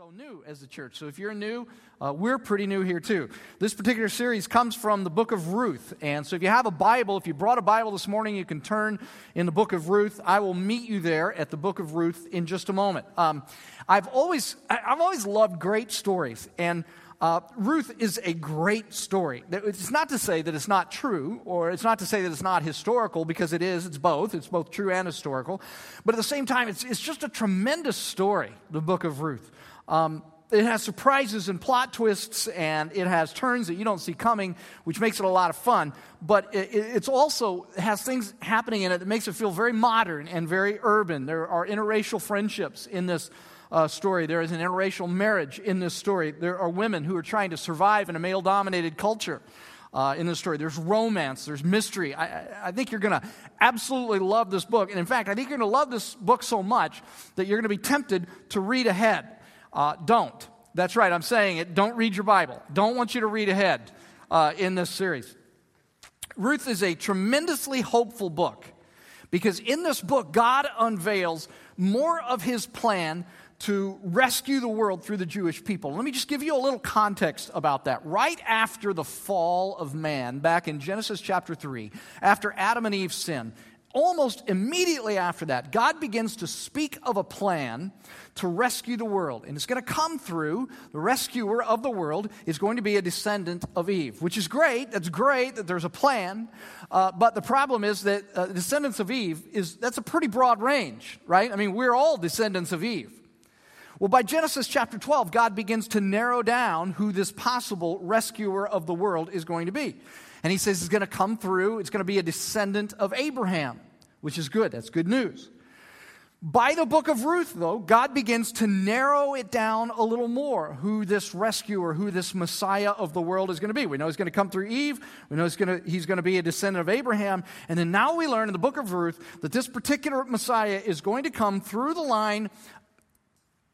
so new as a church. So if you're new, uh, we're pretty new here too. This particular series comes from the book of Ruth. And so if you have a Bible, if you brought a Bible this morning, you can turn in the book of Ruth. I will meet you there at the book of Ruth in just a moment. Um, I've, always, I've always loved great stories. And uh, Ruth is a great story. It's not to say that it's not true, or it's not to say that it's not historical, because it is. It's both. It's both true and historical. But at the same time, it's, it's just a tremendous story, the book of Ruth. Um, it has surprises and plot twists, and it has turns that you don't see coming, which makes it a lot of fun. But it, it's also has things happening in it that makes it feel very modern and very urban. There are interracial friendships in this uh, story. There is an interracial marriage in this story. There are women who are trying to survive in a male dominated culture. Uh, in this story. There's romance, there's mystery. I, I think you're going to absolutely love this book. And in fact, I think you're going to love this book so much that you're going to be tempted to read ahead. Uh, don't. That's right, I'm saying it. Don't read your Bible. Don't want you to read ahead uh, in this series. Ruth is a tremendously hopeful book because in this book, God unveils more of his plan to rescue the world through the Jewish people. Let me just give you a little context about that. Right after the fall of man, back in Genesis chapter 3, after Adam and Eve sin, almost immediately after that, God begins to speak of a plan to rescue the world. And it's going to come through the rescuer of the world is going to be a descendant of Eve, which is great. That's great that there's a plan. Uh, but the problem is that uh, descendants of Eve is that's a pretty broad range, right? I mean, we're all descendants of Eve. Well, by Genesis chapter 12, God begins to narrow down who this possible rescuer of the world is going to be. And he says it's going to come through, it's going to be a descendant of Abraham, which is good. That's good news. By the book of Ruth, though, God begins to narrow it down a little more who this rescuer, who this Messiah of the world is going to be. We know he's going to come through Eve. We know he's going, to, he's going to be a descendant of Abraham. And then now we learn in the book of Ruth that this particular Messiah is going to come through the line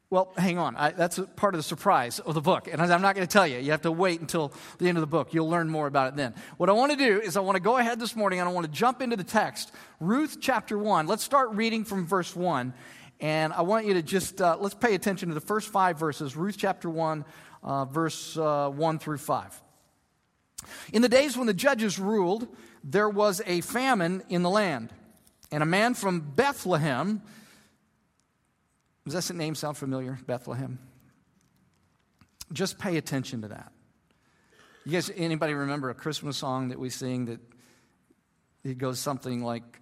well, hang on. I, that's part of the surprise of the book. And I'm not going to tell you. You have to wait until the end of the book. You'll learn more about it then. What I want to do is I want to go ahead this morning and I want to jump into the text. Ruth chapter 1. Let's start reading from verse 1. And I want you to just, uh, let's pay attention to the first five verses. Ruth chapter 1, uh, verse uh, 1 through 5. In the days when the judges ruled, there was a famine in the land. And a man from Bethlehem does that name sound familiar, Bethlehem? Just pay attention to that. You guys, anybody remember a Christmas song that we sing that it goes something like,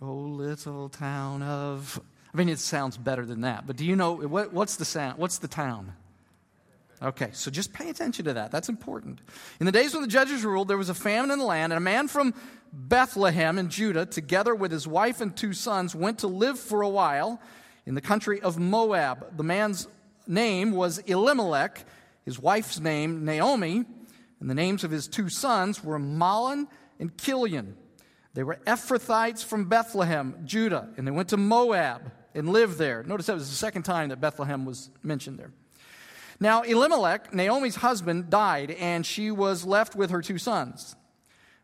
Oh, little town of. I mean, it sounds better than that, but do you know what, what's the sound? What's the town? Okay, so just pay attention to that. That's important. In the days when the judges ruled, there was a famine in the land, and a man from Bethlehem in Judah, together with his wife and two sons, went to live for a while in the country of Moab. The man's name was Elimelech, his wife's name Naomi, and the names of his two sons were Mahlon and Kilion. They were Ephrathites from Bethlehem, Judah, and they went to Moab and lived there. Notice that was the second time that Bethlehem was mentioned there. Now, Elimelech, Naomi's husband, died, and she was left with her two sons.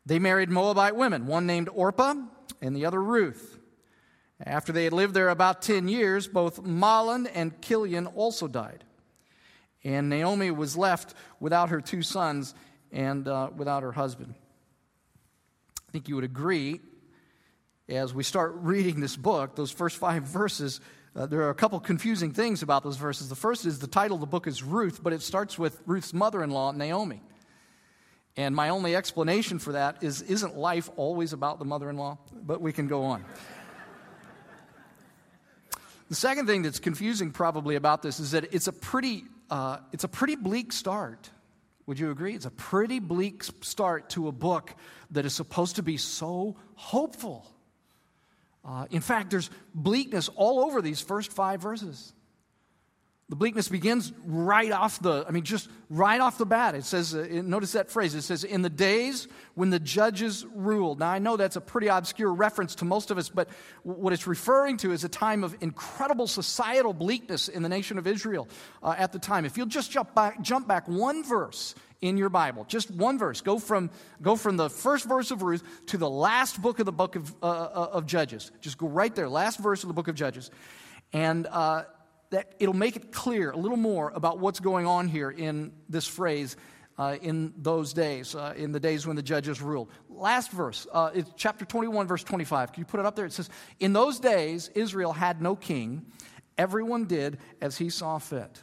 They married Moabite women, one named Orpah and the other Ruth. After they had lived there about 10 years, both Mahlon and Kilion also died. And Naomi was left without her two sons and uh, without her husband. I think you would agree as we start reading this book, those first five verses, uh, there are a couple confusing things about those verses. The first is the title of the book is Ruth, but it starts with Ruth's mother in law, Naomi. And my only explanation for that is isn't life always about the mother in law? But we can go on. The second thing that's confusing probably about this is that it's a pretty, uh, it's a pretty bleak start. Would you agree? It's a pretty bleak start to a book that is supposed to be so hopeful. Uh, in fact, there's bleakness all over these first five verses. The bleakness begins right off the, I mean, just right off the bat. It says, uh, notice that phrase. It says, in the days when the judges ruled. Now, I know that's a pretty obscure reference to most of us, but what it's referring to is a time of incredible societal bleakness in the nation of Israel uh, at the time. If you'll just jump back, jump back one verse in your Bible, just one verse, go from, go from the first verse of Ruth to the last book of the book of, uh, uh of Judges. Just go right there, last verse of the book of Judges. And, uh, that it'll make it clear a little more about what's going on here in this phrase uh, in those days, uh, in the days when the judges ruled. Last verse, uh, it's chapter 21, verse 25. Can you put it up there? It says, In those days, Israel had no king. Everyone did as he saw fit.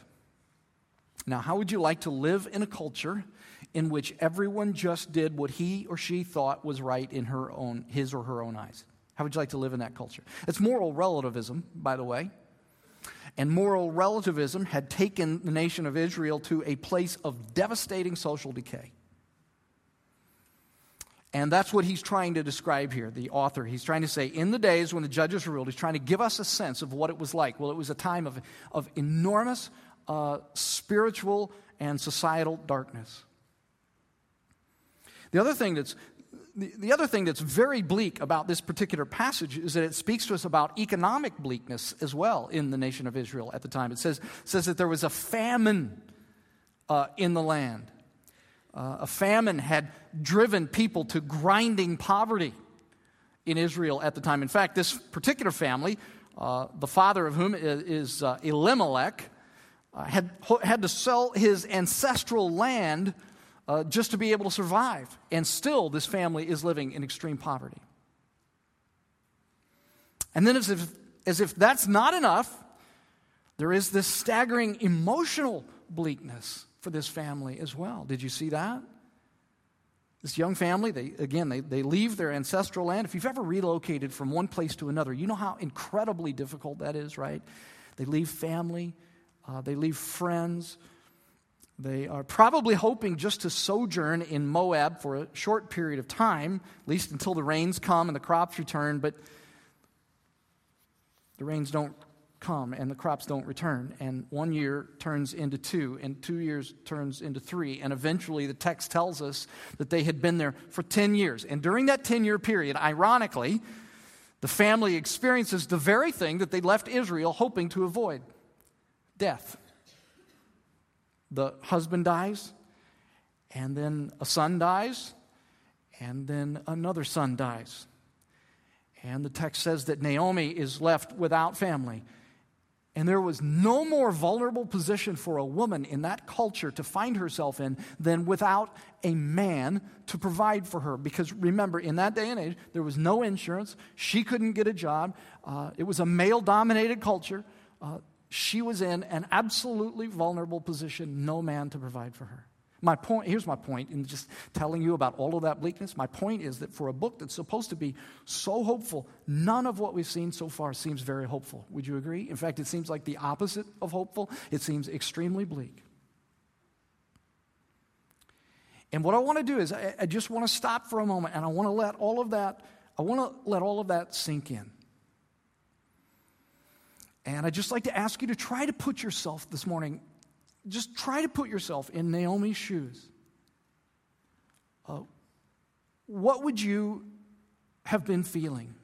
Now, how would you like to live in a culture in which everyone just did what he or she thought was right in her own, his or her own eyes? How would you like to live in that culture? It's moral relativism, by the way. And moral relativism had taken the nation of Israel to a place of devastating social decay. And that's what he's trying to describe here, the author. He's trying to say, in the days when the judges ruled, he's trying to give us a sense of what it was like. Well, it was a time of, of enormous uh, spiritual and societal darkness. The other thing that's the, the other thing that's very bleak about this particular passage is that it speaks to us about economic bleakness as well in the nation of Israel at the time. It says, says that there was a famine uh, in the land. Uh, a famine had driven people to grinding poverty in Israel at the time. In fact, this particular family, uh, the father of whom is, is uh, Elimelech, uh, had, had to sell his ancestral land uh, just to be able to survive. And still, this family is living in extreme poverty. And then, as if, as if that's not enough, there is this staggering emotional bleakness for this family as well. Did you see that? This young family, they, again, they, they leave their ancestral land. If you've ever relocated from one place to another, you know how incredibly difficult that is, right? They leave family, uh, they leave friends, they are probably hoping just to sojourn in Moab for a short period of time, at least until the rains come and the crops return, but the rains don't come and the crops don't return. And one year turns into two, and two years turns into three. And eventually, the text tells us that they had been there for 10 years. And during that 10 year period, ironically, the family experiences the very thing that they left Israel hoping to avoid death the husband dies, and then a son dies, and then another son dies. And the text says that Naomi is left without family. And there was no more vulnerable position for a woman in that culture to find herself in than without a man to provide for her. Because remember, in that day and age, there was no insurance. She couldn't get a job. Uh, it was a male dominated culture. Uh, she was in an absolutely vulnerable position, no man to provide for her. My point, here's my point in just telling you about all of that bleakness. My point is that for a book that's supposed to be so hopeful, none of what we've seen so far seems very hopeful. Would you agree? In fact, it seems like the opposite of hopeful, it seems extremely bleak. And what I want to do is, I, I just want to stop for a moment and I want to let all of that, I want to let all of that sink in. And I'd just like to ask you to try to put yourself this morning, just try to put yourself in Naomi's shoes. Uh, what would you have been feeling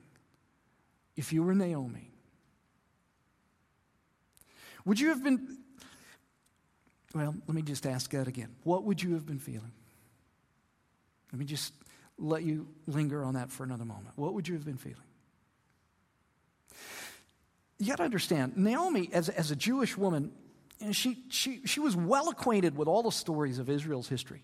if you were Naomi? Would you have been, well, let me just ask that again. What would you have been feeling? Let me just let you linger on that for another moment. What would you have been feeling? You got to understand, Naomi, as, as a Jewish woman, she, she, she was well acquainted with all the stories of Israel's history.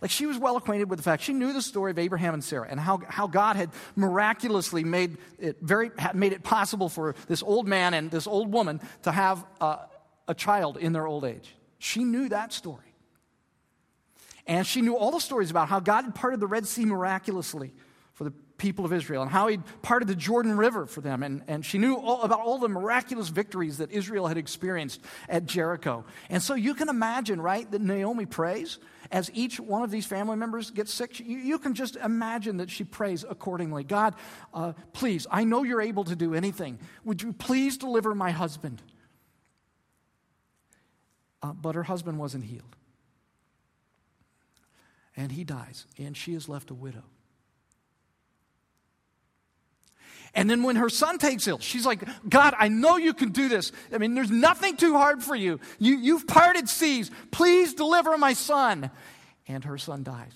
Like she was well acquainted with the fact she knew the story of Abraham and Sarah and how, how God had miraculously made it very made it possible for this old man and this old woman to have a, a child in their old age. She knew that story. And she knew all the stories about how God had parted the Red Sea miraculously for the people of Israel and how he'd parted the Jordan River for them. And, and she knew all, about all the miraculous victories that Israel had experienced at Jericho. And so you can imagine, right, that Naomi prays as each one of these family members gets sick. You, you can just imagine that she prays accordingly. God, uh, please, I know you're able to do anything. Would you please deliver my husband? Uh, but her husband wasn't healed. And he dies, and she is left a widow. And then when her son takes ill, she's like, God, I know you can do this. I mean, there's nothing too hard for you. you you've parted seas. Please deliver my son. And her son dies.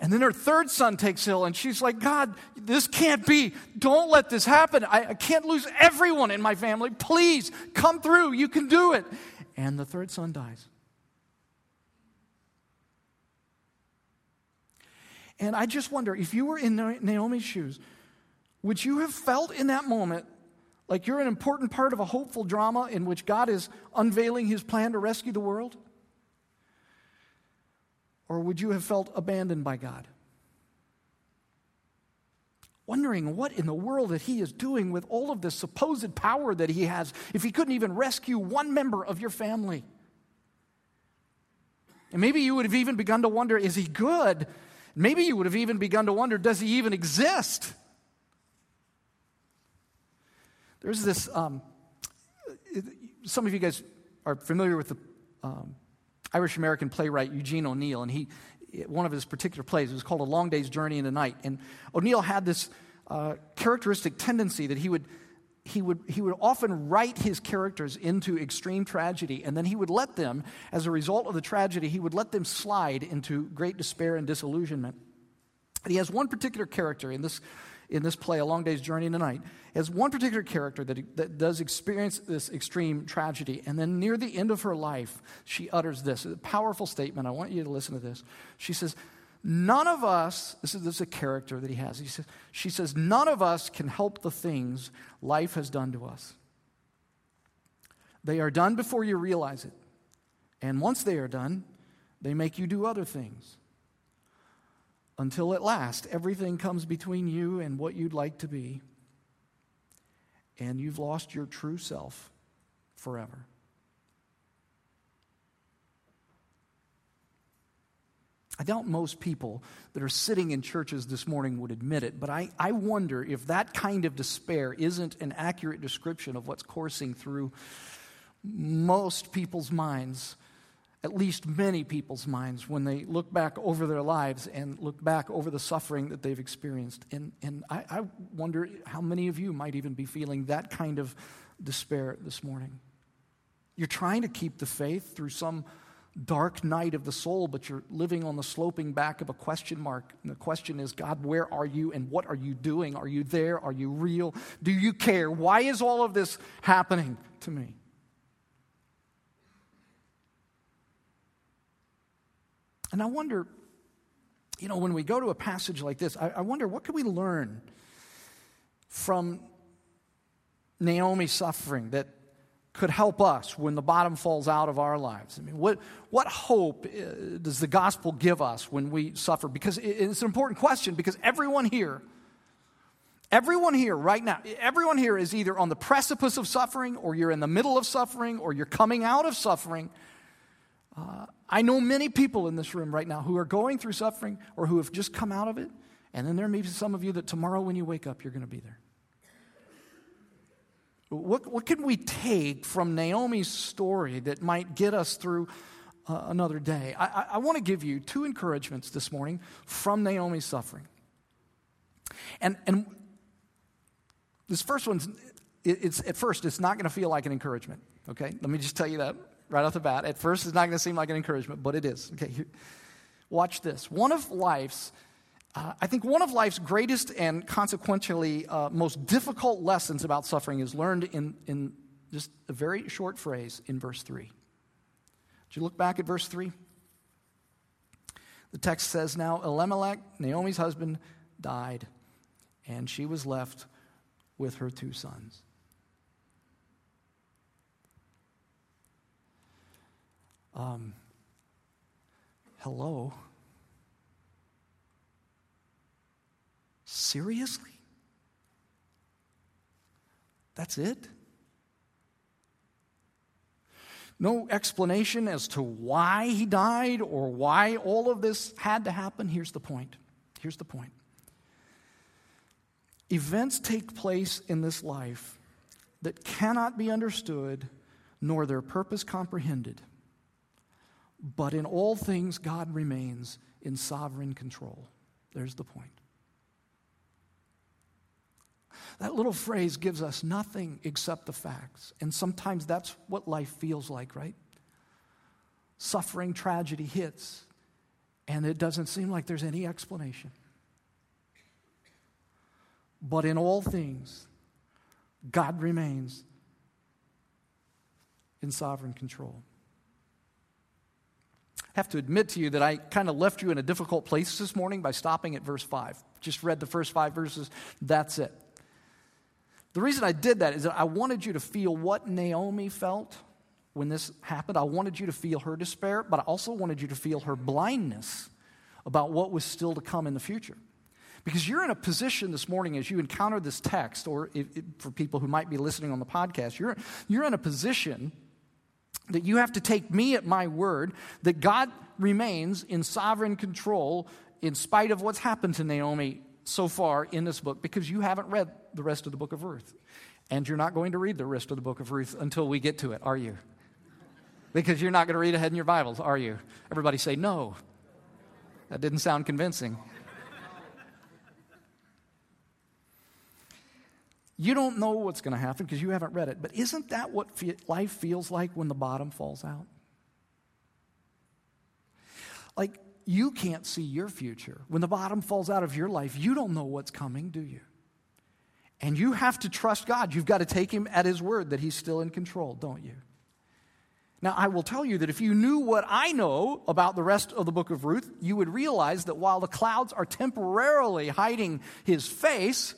And then her third son takes ill, and she's like, God, this can't be. Don't let this happen. I, I, can't lose everyone in my family. Please come through. You can do it. And the third son dies. And I just wonder if you were in Naomi's shoes, would you have felt in that moment like you're an important part of a hopeful drama in which God is unveiling his plan to rescue the world? Or would you have felt abandoned by God? Wondering what in the world that he is doing with all of this supposed power that he has if he couldn't even rescue one member of your family. And maybe you would have even begun to wonder is he good? Maybe you would have even begun to wonder does he even exist? There's this, um, some of you guys are familiar with the um, Irish American playwright Eugene O'Neill, and he, one of his particular plays was called A Long Day's Journey into Night. And O'Neill had this uh, characteristic tendency that he would, he, would, he would often write his characters into extreme tragedy, and then he would let them, as a result of the tragedy, he would let them slide into great despair and disillusionment. He has one particular character in this in this play, A Long Day's Journey into Night, has one particular character that, that does experience this extreme tragedy. And then near the end of her life, she utters this powerful statement. I want you to listen to this. She says, None of us, this is, this is a character that he has. He says, she says, None of us can help the things life has done to us. They are done before you realize it. And once they are done, they make you do other things until at last everything comes between you and what you'd like to be, and you've lost your true self forever. I doubt most people that are sitting in churches this morning would admit it, but I, I wonder if that kind of despair isn't an accurate description of what's coursing through most people's minds at least many people's minds when they look back over their lives and look back over the suffering that they've experienced. And, and I, I wonder how many of you might even be feeling that kind of despair this morning. You're trying to keep the faith through some dark night of the soul, but you're living on the sloping back of a question mark. And the question is God, where are you and what are you doing? Are you there? Are you real? Do you care? Why is all of this happening to me? And I wonder, you know, when we go to a passage like this, I, I wonder what can we learn from Naomi's suffering that could help us when the bottom falls out of our lives? I mean, what, what hope uh, does the gospel give us when we suffer? Because it's an important question, because everyone here, everyone here right now, everyone here is either on the precipice of suffering, or you're in the middle of suffering, or you're coming out of suffering. Uh, I know many people in this room right now who are going through suffering or who have just come out of it. And then there may be some of you that tomorrow when you wake up, you're going to be there. What, what can we take from Naomi's story that might get us through uh, another day? I, I, I want to give you two encouragements this morning from Naomi's suffering. And, and this first one's, it, it's, at first, it's not going to feel like an encouragement, okay? Let me just tell you that right off the bat. At first, it's not going to seem like an encouragement, but it is. Okay, watch this. One of life's, uh, I think one of life's greatest and consequentially uh, most difficult lessons about suffering is learned in, in just a very short phrase in verse 3. Did you look back at verse 3? The text says, Now Elimelech, Naomi's husband, died, and she was left with her two sons. Um, hello? Seriously? That's it? No explanation as to why he died or why all of this had to happen. Here's the point. Here's the point. Events take place in this life that cannot be understood nor their purpose comprehended but in all things, God remains in sovereign control. There's the point. That little phrase gives us nothing except the facts. And sometimes that's what life feels like, right? Suffering, tragedy hits. And it doesn't seem like there's any explanation. But in all things, God remains in sovereign control. I have to admit to you that I kind of left you in a difficult place this morning by stopping at verse 5. Just read the first five verses, that's it. The reason I did that is that I wanted you to feel what Naomi felt when this happened. I wanted you to feel her despair, but I also wanted you to feel her blindness about what was still to come in the future. Because you're in a position this morning as you encounter this text, or if, if, for people who might be listening on the podcast, you're, you're in a position that you have to take me at my word that God remains in sovereign control in spite of what's happened to Naomi so far in this book because you haven't read the rest of the book of Ruth. And you're not going to read the rest of the book of Ruth until we get to it, are you? Because you're not going to read ahead in your Bibles, are you? Everybody say no. That didn't sound convincing. You don't know what's going to happen because you haven't read it. But isn't that what fe- life feels like when the bottom falls out? Like, you can't see your future. When the bottom falls out of your life, you don't know what's coming, do you? And you have to trust God. You've got to take Him at His word that He's still in control, don't you? Now, I will tell you that if you knew what I know about the rest of the book of Ruth, you would realize that while the clouds are temporarily hiding His face,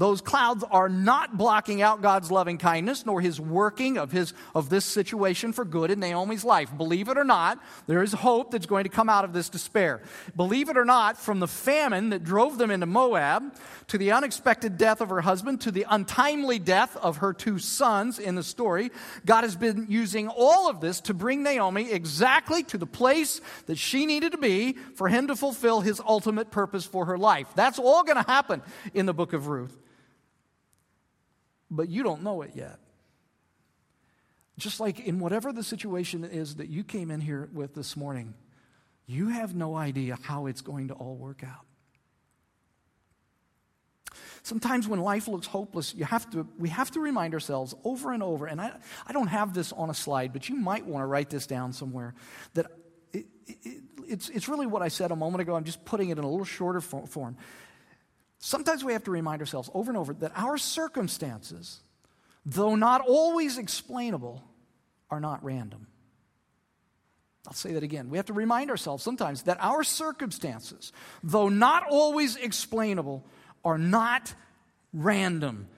those clouds are not blocking out God's loving kindness nor his working of, his, of this situation for good in Naomi's life. Believe it or not, there is hope that's going to come out of this despair. Believe it or not, from the famine that drove them into Moab to the unexpected death of her husband to the untimely death of her two sons in the story, God has been using all of this to bring Naomi exactly to the place that she needed to be for him to fulfill his ultimate purpose for her life. That's all going to happen in the book of Ruth but you don't know it yet. Just like in whatever the situation is that you came in here with this morning, you have no idea how it's going to all work out. Sometimes when life looks hopeless, you have to, we have to remind ourselves over and over, and I, I don't have this on a slide, but you might want to write this down somewhere, that it, it, it's, it's really what I said a moment ago. I'm just putting it in a little shorter form. Sometimes we have to remind ourselves over and over that our circumstances, though not always explainable, are not random. I'll say that again. We have to remind ourselves sometimes that our circumstances, though not always explainable, are not random.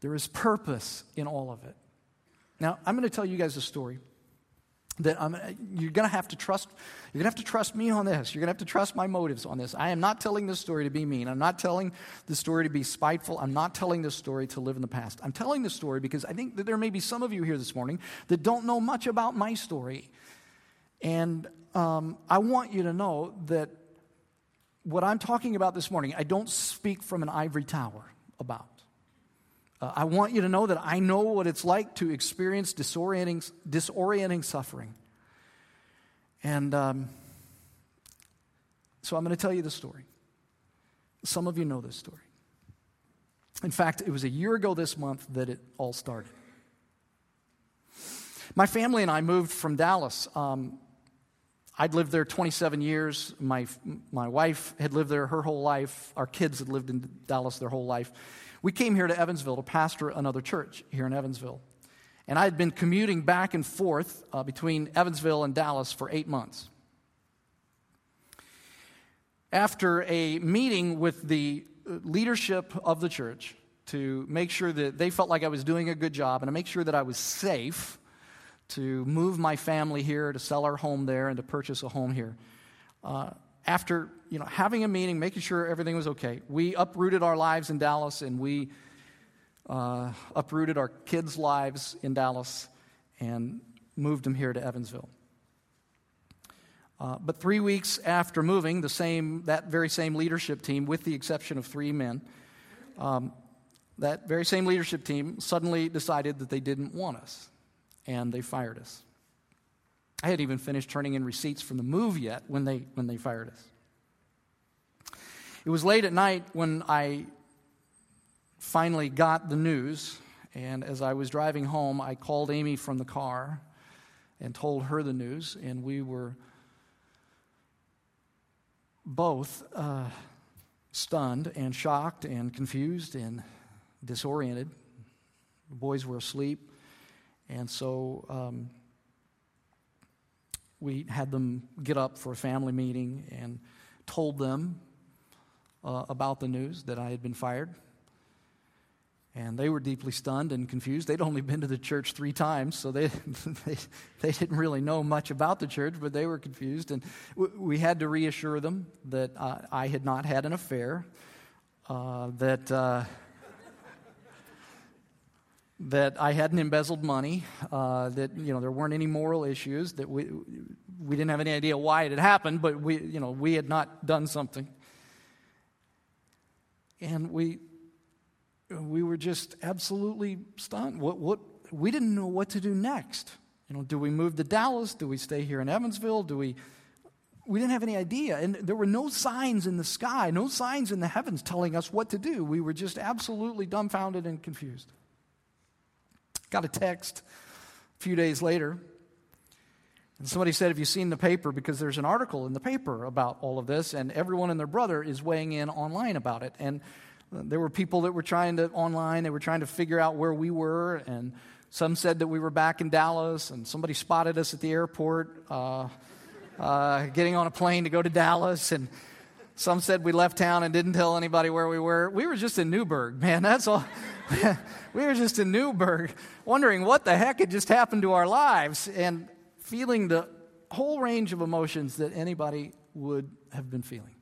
There is purpose in all of it. Now, I'm going to tell you guys a story that I'm, you're going to have to trust you're going to have to trust me on this. You're going to have to trust my motives on this. I am not telling this story to be mean. I'm not telling the story to be spiteful. I'm not telling this story to live in the past. I'm telling this story because i think that there may be some of you here this morning that don't know much about my story. And um, i want you to know that what i'm talking about this morning i don't speak from an ivory tower about uh, I want you to know that I know what it's like to experience disorienting, disorienting suffering. And um, so I'm going to tell you the story. Some of you know this story. In fact, it was a year ago this month that it all started. My family and I moved from Dallas. Um, I'd lived there 27 years. My, my wife had lived there her whole life. Our kids had lived in Dallas their whole life. We came here to Evansville to pastor another church here in Evansville. And I had been commuting back and forth uh, between Evansville and Dallas for eight months. After a meeting with the leadership of the church to make sure that they felt like I was doing a good job and to make sure that I was safe to move my family here, to sell our home there, and to purchase a home here. Uh, after you know, having a meeting, making sure everything was okay, we uprooted our lives in Dallas and we uh, uprooted our kids' lives in Dallas and moved them here to Evansville. Uh, but three weeks after moving, the same, that very same leadership team, with the exception of three men, um, that very same leadership team suddenly decided that they didn't want us and they fired us. I hadn't even finished turning in receipts from the move yet when they, when they fired us. It was late at night when I finally got the news, and as I was driving home, I called Amy from the car and told her the news, and we were both uh, stunned and shocked and confused and disoriented. The boys were asleep. And so um, we had them get up for a family meeting and told them uh, about the news that I had been fired. And they were deeply stunned and confused. They'd only been to the church three times, so they, they, they didn't really know much about the church, but they were confused. And we had to reassure them that uh, I had not had an affair, uh, that, uh, that I hadn't embezzled money, uh, that you know, there weren't any moral issues, that we, we didn't have any idea why it had happened, but we, you know, we had not done something. And we we were just absolutely stunned. What, what, we didn't know what to do next. You know, do we move to Dallas? Do we stay here in Evansville? Do we? We didn't have any idea, and there were no signs in the sky, no signs in the heavens telling us what to do. We were just absolutely dumbfounded and confused. Got a text a few days later, and somebody said, Have you seen the paper? Because there's an article in the paper about all of this, and everyone and their brother is weighing in online about it. And there were people that were trying to online, they were trying to figure out where we were, and some said that we were back in Dallas, and somebody spotted us at the airport uh, uh, getting on a plane to go to Dallas, and some said we left town and didn't tell anybody where we were. We were just in Newburgh, man. That's all. we were just in Newburgh, wondering what the heck had just happened to our lives, and feeling the whole range of emotions that anybody would have been feeling.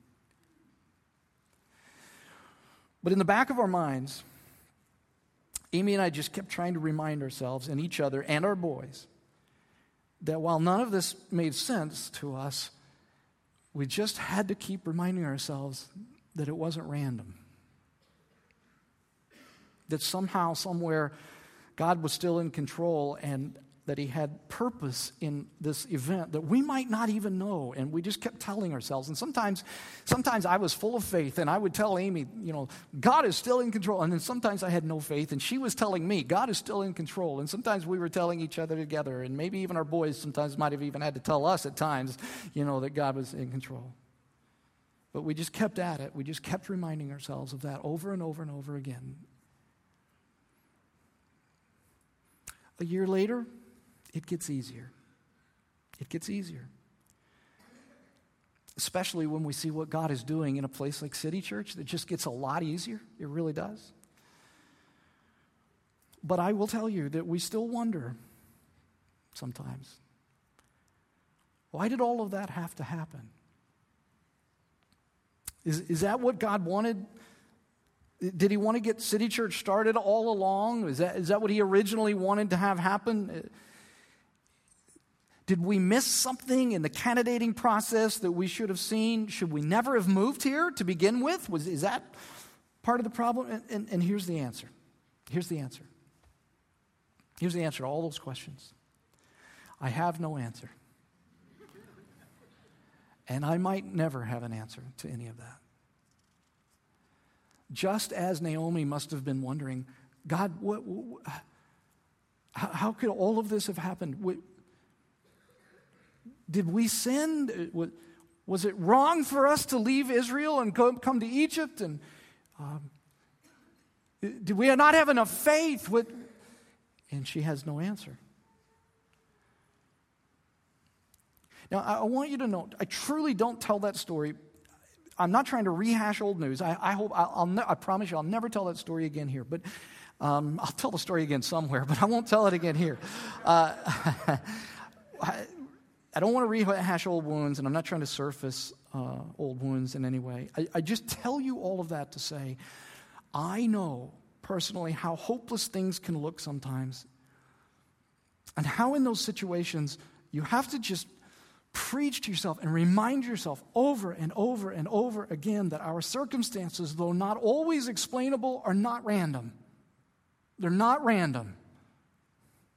But in the back of our minds, Amy and I just kept trying to remind ourselves and each other and our boys that while none of this made sense to us, we just had to keep reminding ourselves that it wasn't random. That somehow, somewhere, God was still in control and that he had purpose in this event that we might not even know. And we just kept telling ourselves. And sometimes sometimes i was full of faith and i would tell amy you know god is still in control. And then sometimes i had no faith and she was telling me god is still in control. And sometimes we were telling each other together and maybe even our boys sometimes might have even had to tell us at times you know that god was in control. But we just kept at it. We just kept reminding ourselves of that over and over and over again. A year later it gets easier. It gets easier. Especially when we see what God is doing in a place like City Church, it just gets a lot easier. It really does. But I will tell you that we still wonder sometimes why did all of that have to happen? Is, is that what God wanted? Did he want to get City Church started all along? Is that, is that what he originally wanted to have happen? Did we miss something in the candidating process that we should have seen? Should we never have moved here to begin with? Was, is that part of the problem? And, and, and here's the answer. Here's the answer. Here's the answer to all those questions. I have no answer. And I might never have an answer to any of that. Just as Naomi must have been wondering, God, what, what, how could all of this have happened? Did we sin? Was it wrong for us to leave Israel and come to Egypt? And um, did we not have enough faith? And she has no answer. Now, I want you to know, I truly don't tell that story. I'm not trying to rehash old news. I, I hope, I'll, ne- I promise you, I'll never tell that story again here. But um, I'll tell the story again somewhere, but I won't tell it again here. Uh, I don't want to rehash old wounds, and I'm not trying to surface uh, old wounds in any way. I, I just tell you all of that to say, I know personally how hopeless things can look sometimes, and how in those situations you have to just preach to yourself and remind yourself over and over and over again that our circumstances, though not always explainable, are not random. They're not random.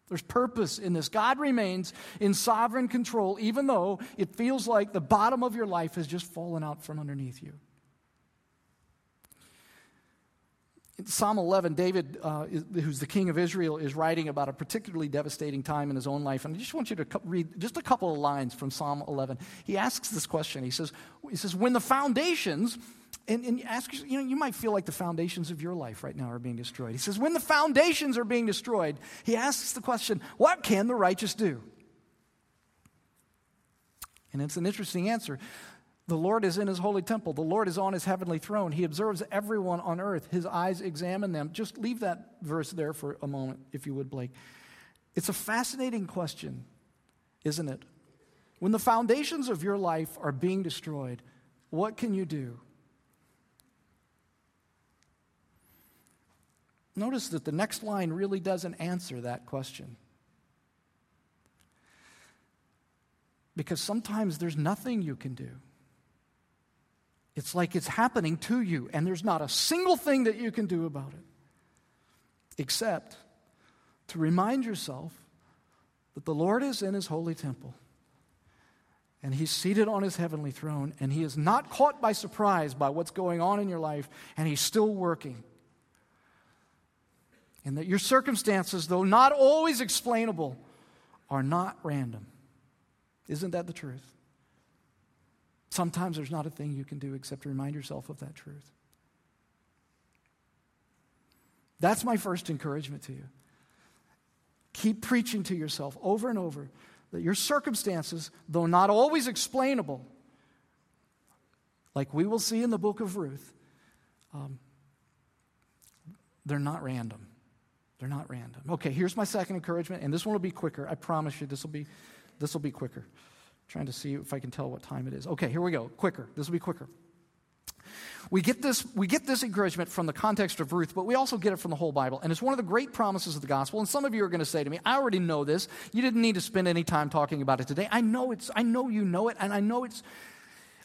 There's purpose in this. God remains in sovereign control, even though it feels like the bottom of your life has just fallen out from underneath you. In Psalm 11, David, uh, is, who's the king of Israel, is writing about a particularly devastating time in his own life. And I just want you to co- read just a couple of lines from Psalm 11. He asks this question. He says, he says When the foundations, and, and ask, you know, you might feel like the foundations of your life right now are being destroyed. He says, When the foundations are being destroyed, he asks the question, What can the righteous do? And it's an interesting answer. The Lord is in his holy temple. The Lord is on his heavenly throne. He observes everyone on earth. His eyes examine them. Just leave that verse there for a moment, if you would, Blake. It's a fascinating question, isn't it? When the foundations of your life are being destroyed, what can you do? Notice that the next line really doesn't answer that question. Because sometimes there's nothing you can do. It's like it's happening to you, and there's not a single thing that you can do about it except to remind yourself that the Lord is in his holy temple and he's seated on his heavenly throne, and he is not caught by surprise by what's going on in your life, and he's still working. And that your circumstances, though not always explainable, are not random. Isn't that the truth? Sometimes there's not a thing you can do except remind yourself of that truth. That's my first encouragement to you. Keep preaching to yourself over and over that your circumstances, though not always explainable, like we will see in the book of Ruth, um, they're not random. They're not random. Okay, here's my second encouragement, and this one will be quicker. I promise you, this will be, this will be quicker trying to see if I can tell what time it is. Okay, here we go. Quicker. This will be quicker. We get, this, we get this encouragement from the context of Ruth, but we also get it from the whole Bible. And it's one of the great promises of the gospel. And some of you are going to say to me, I already know this. You didn't need to spend any time talking about it today. I know it's, I know you know it, and I know it's,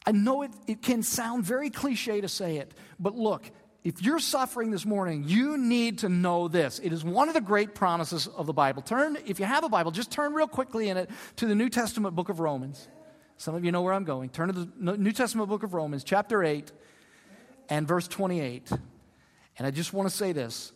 I know it, it can sound very cliche to say it, but look, if you're suffering this morning, you need to know this. It is one of the great promises of the Bible. Turn, if you have a Bible, just turn real quickly in it to the New Testament book of Romans. Some of you know where I'm going. Turn to the New Testament book of Romans, chapter 8 and verse 28. And I just want to say this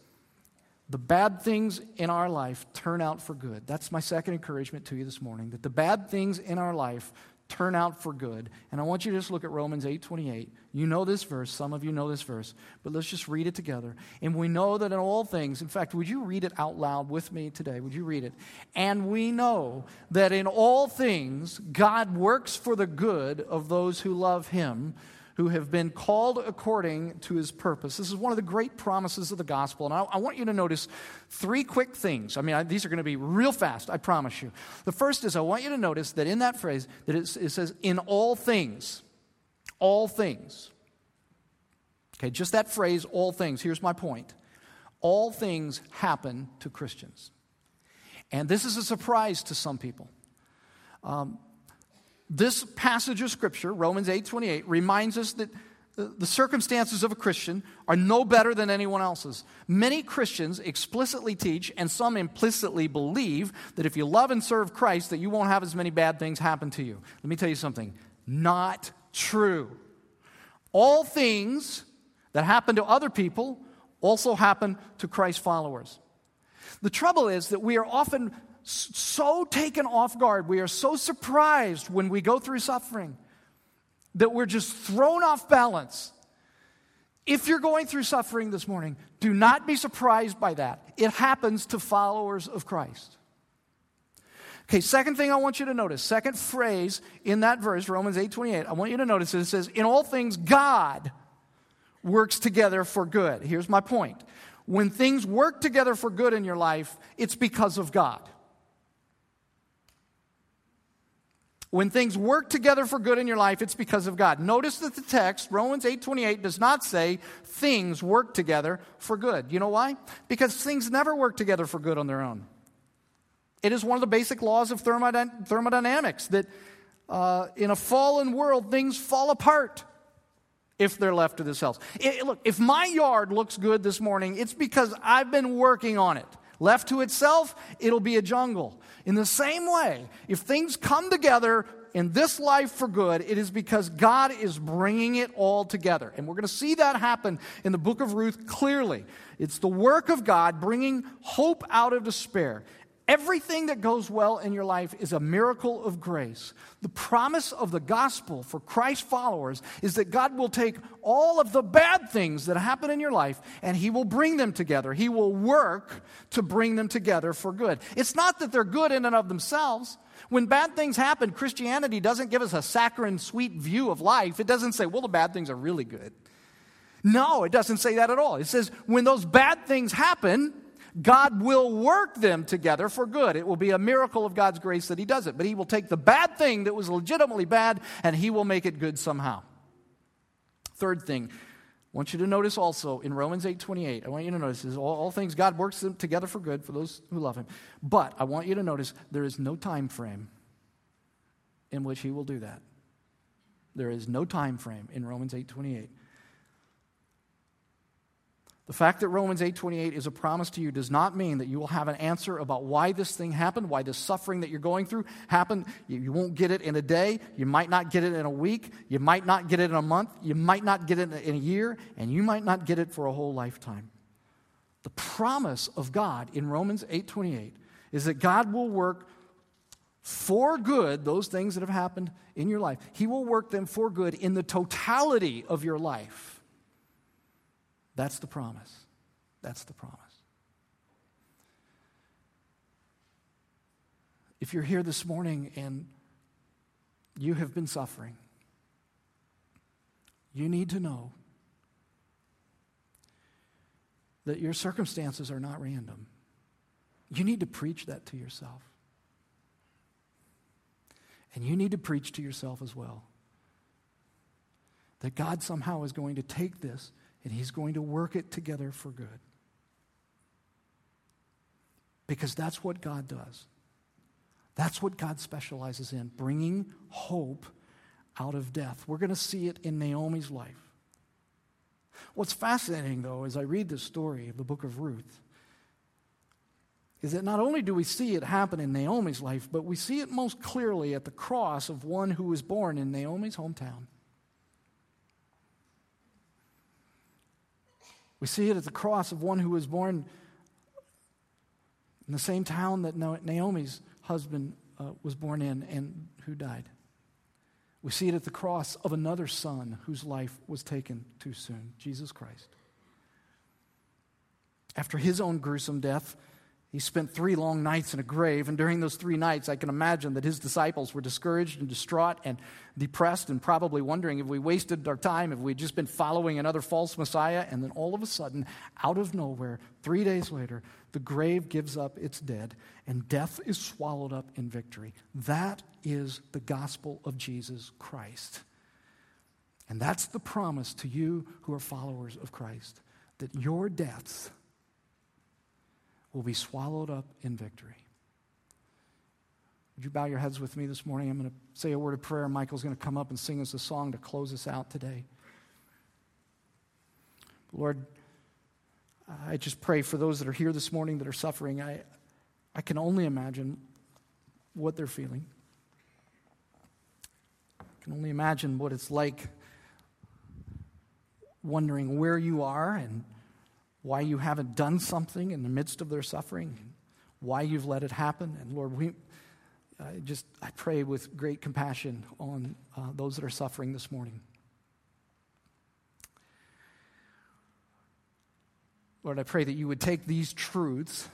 the bad things in our life turn out for good. That's my second encouragement to you this morning that the bad things in our life turn out for good. And I want you to just look at Romans 8:28. You know this verse, some of you know this verse, but let's just read it together. And we know that in all things, in fact, would you read it out loud with me today? Would you read it? And we know that in all things God works for the good of those who love him who have been called according to his purpose. This is one of the great promises of the gospel. And I, I want you to notice three quick things. I mean, I, these are going to be real fast, I promise you. The first is I want you to notice that in that phrase, that it, it says, in all things. All things. Okay, just that phrase, all things. Here's my point. All things happen to Christians. And this is a surprise to some people. Um, this passage of Scripture, Romans 8 28, reminds us that the circumstances of a Christian are no better than anyone else's. Many Christians explicitly teach, and some implicitly believe, that if you love and serve Christ, that you won't have as many bad things happen to you. Let me tell you something. Not true. All things that happen to other people also happen to Christ followers. The trouble is that we are often so taken off guard, we are so surprised when we go through suffering that we're just thrown off balance. If you're going through suffering this morning, do not be surprised by that. It happens to followers of Christ. Okay, second thing I want you to notice, second phrase in that verse, Romans 8 28, I want you to notice it says, In all things, God works together for good. Here's my point. When things work together for good in your life, it's because of God. When things work together for good in your life, it's because of God. Notice that the text, Romans 8:28, does not say things work together for good. You know why? Because things never work together for good on their own. It is one of the basic laws of thermodynamics that uh, in a fallen world, things fall apart if they're left to themselves. It, look, if my yard looks good this morning, it's because I've been working on it. Left to itself, it'll be a jungle. In the same way, if things come together in this life for good, it is because God is bringing it all together. And we're going to see that happen in the book of Ruth clearly. It's the work of God bringing hope out of despair. Everything that goes well in your life is a miracle of grace. The promise of the gospel for Christ followers is that God will take all of the bad things that happen in your life and He will bring them together. He will work to bring them together for good. It's not that they're good in and of themselves. When bad things happen, Christianity doesn't give us a saccharine, sweet view of life. It doesn't say, well, the bad things are really good. No, it doesn't say that at all. It says, when those bad things happen, God will work them together for good. It will be a miracle of God's grace that He does it. But He will take the bad thing that was legitimately bad and He will make it good somehow. Third thing, I want you to notice also in Romans 8 28, I want you to notice is all, all things God works them together for good for those who love Him. But I want you to notice there is no time frame in which He will do that. There is no time frame in Romans 8 28. The fact that Romans 8:28 is a promise to you does not mean that you will have an answer about why this thing happened, why this suffering that you're going through happened. You, won't get it in a day, you might not get it in a week, you might not get it in a month, you might not get it in a year, and you might not get it for a whole lifetime. The promise of God in Romans 8:28 is that God will work for good those things that have happened in your life. He will work them for good in the totality of your life. That's the promise. That's the promise. If you're here this morning and you have been suffering, you need to know that your circumstances are not random. You need to preach that to yourself. And you need to preach to yourself as well that God somehow is going to take this and He's going to work it together for good. Because that's what God does. That's what God specializes in, bringing hope out of death. We're going to see it in Naomi's life. What's fascinating, though, as I read this story of the book of Ruth, is that not only do we see it happen in Naomi's life, but we see it most clearly at the cross of one who was born in Naomi's hometown. We see it at the cross of one who was born in the same town that Naomi's husband uh, was born in and who died. We see it at the cross of another son whose life was taken too soon, Jesus Christ. After his own gruesome death, he spent three long nights in a grave, and during those three nights, I can imagine that his disciples were discouraged and distraught and depressed and probably wondering if we wasted our time, if we'd just been following another false Messiah. And then all of a sudden, out of nowhere, three days later, the grave gives up its dead, and death is swallowed up in victory. That is the gospel of Jesus Christ. And that's the promise to you who are followers of Christ that your deaths will be swallowed up in victory. Would you bow your heads with me this morning? I'm going to say a word of prayer. Michael's going to come up and sing us a song to close us out today. Lord, I just pray for those that are here this morning that are suffering. I, I can only imagine what they're feeling. I can only imagine what it's like wondering where you are and why you haven't done something in the midst of their suffering, why you've let it happen. And Lord, we I just I pray with great compassion on uh, those that are suffering this morning. Lord, I pray that you would take these truths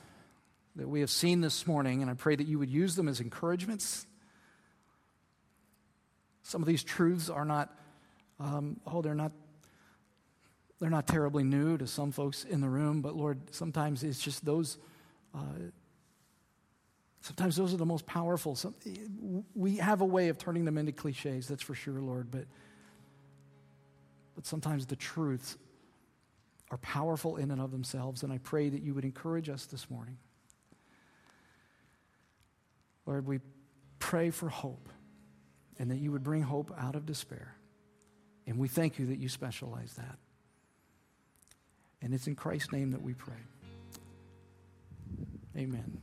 that we have seen this morning, and I pray that you would use them as encouragements. Some of these truths are not, um, oh, they're not they're not terribly new to some folks in the room, but Lord, sometimes it's just those. Uh, sometimes those are the most powerful. Some, we have a way of turning them into cliches, that's for sure, Lord. But but sometimes the truths are powerful in and of themselves, and I pray that you would encourage us this morning. Lord, we pray for hope and that you would bring hope out of despair. And we thank you that you specialize that. And it's in Christ's name that we pray. Amen.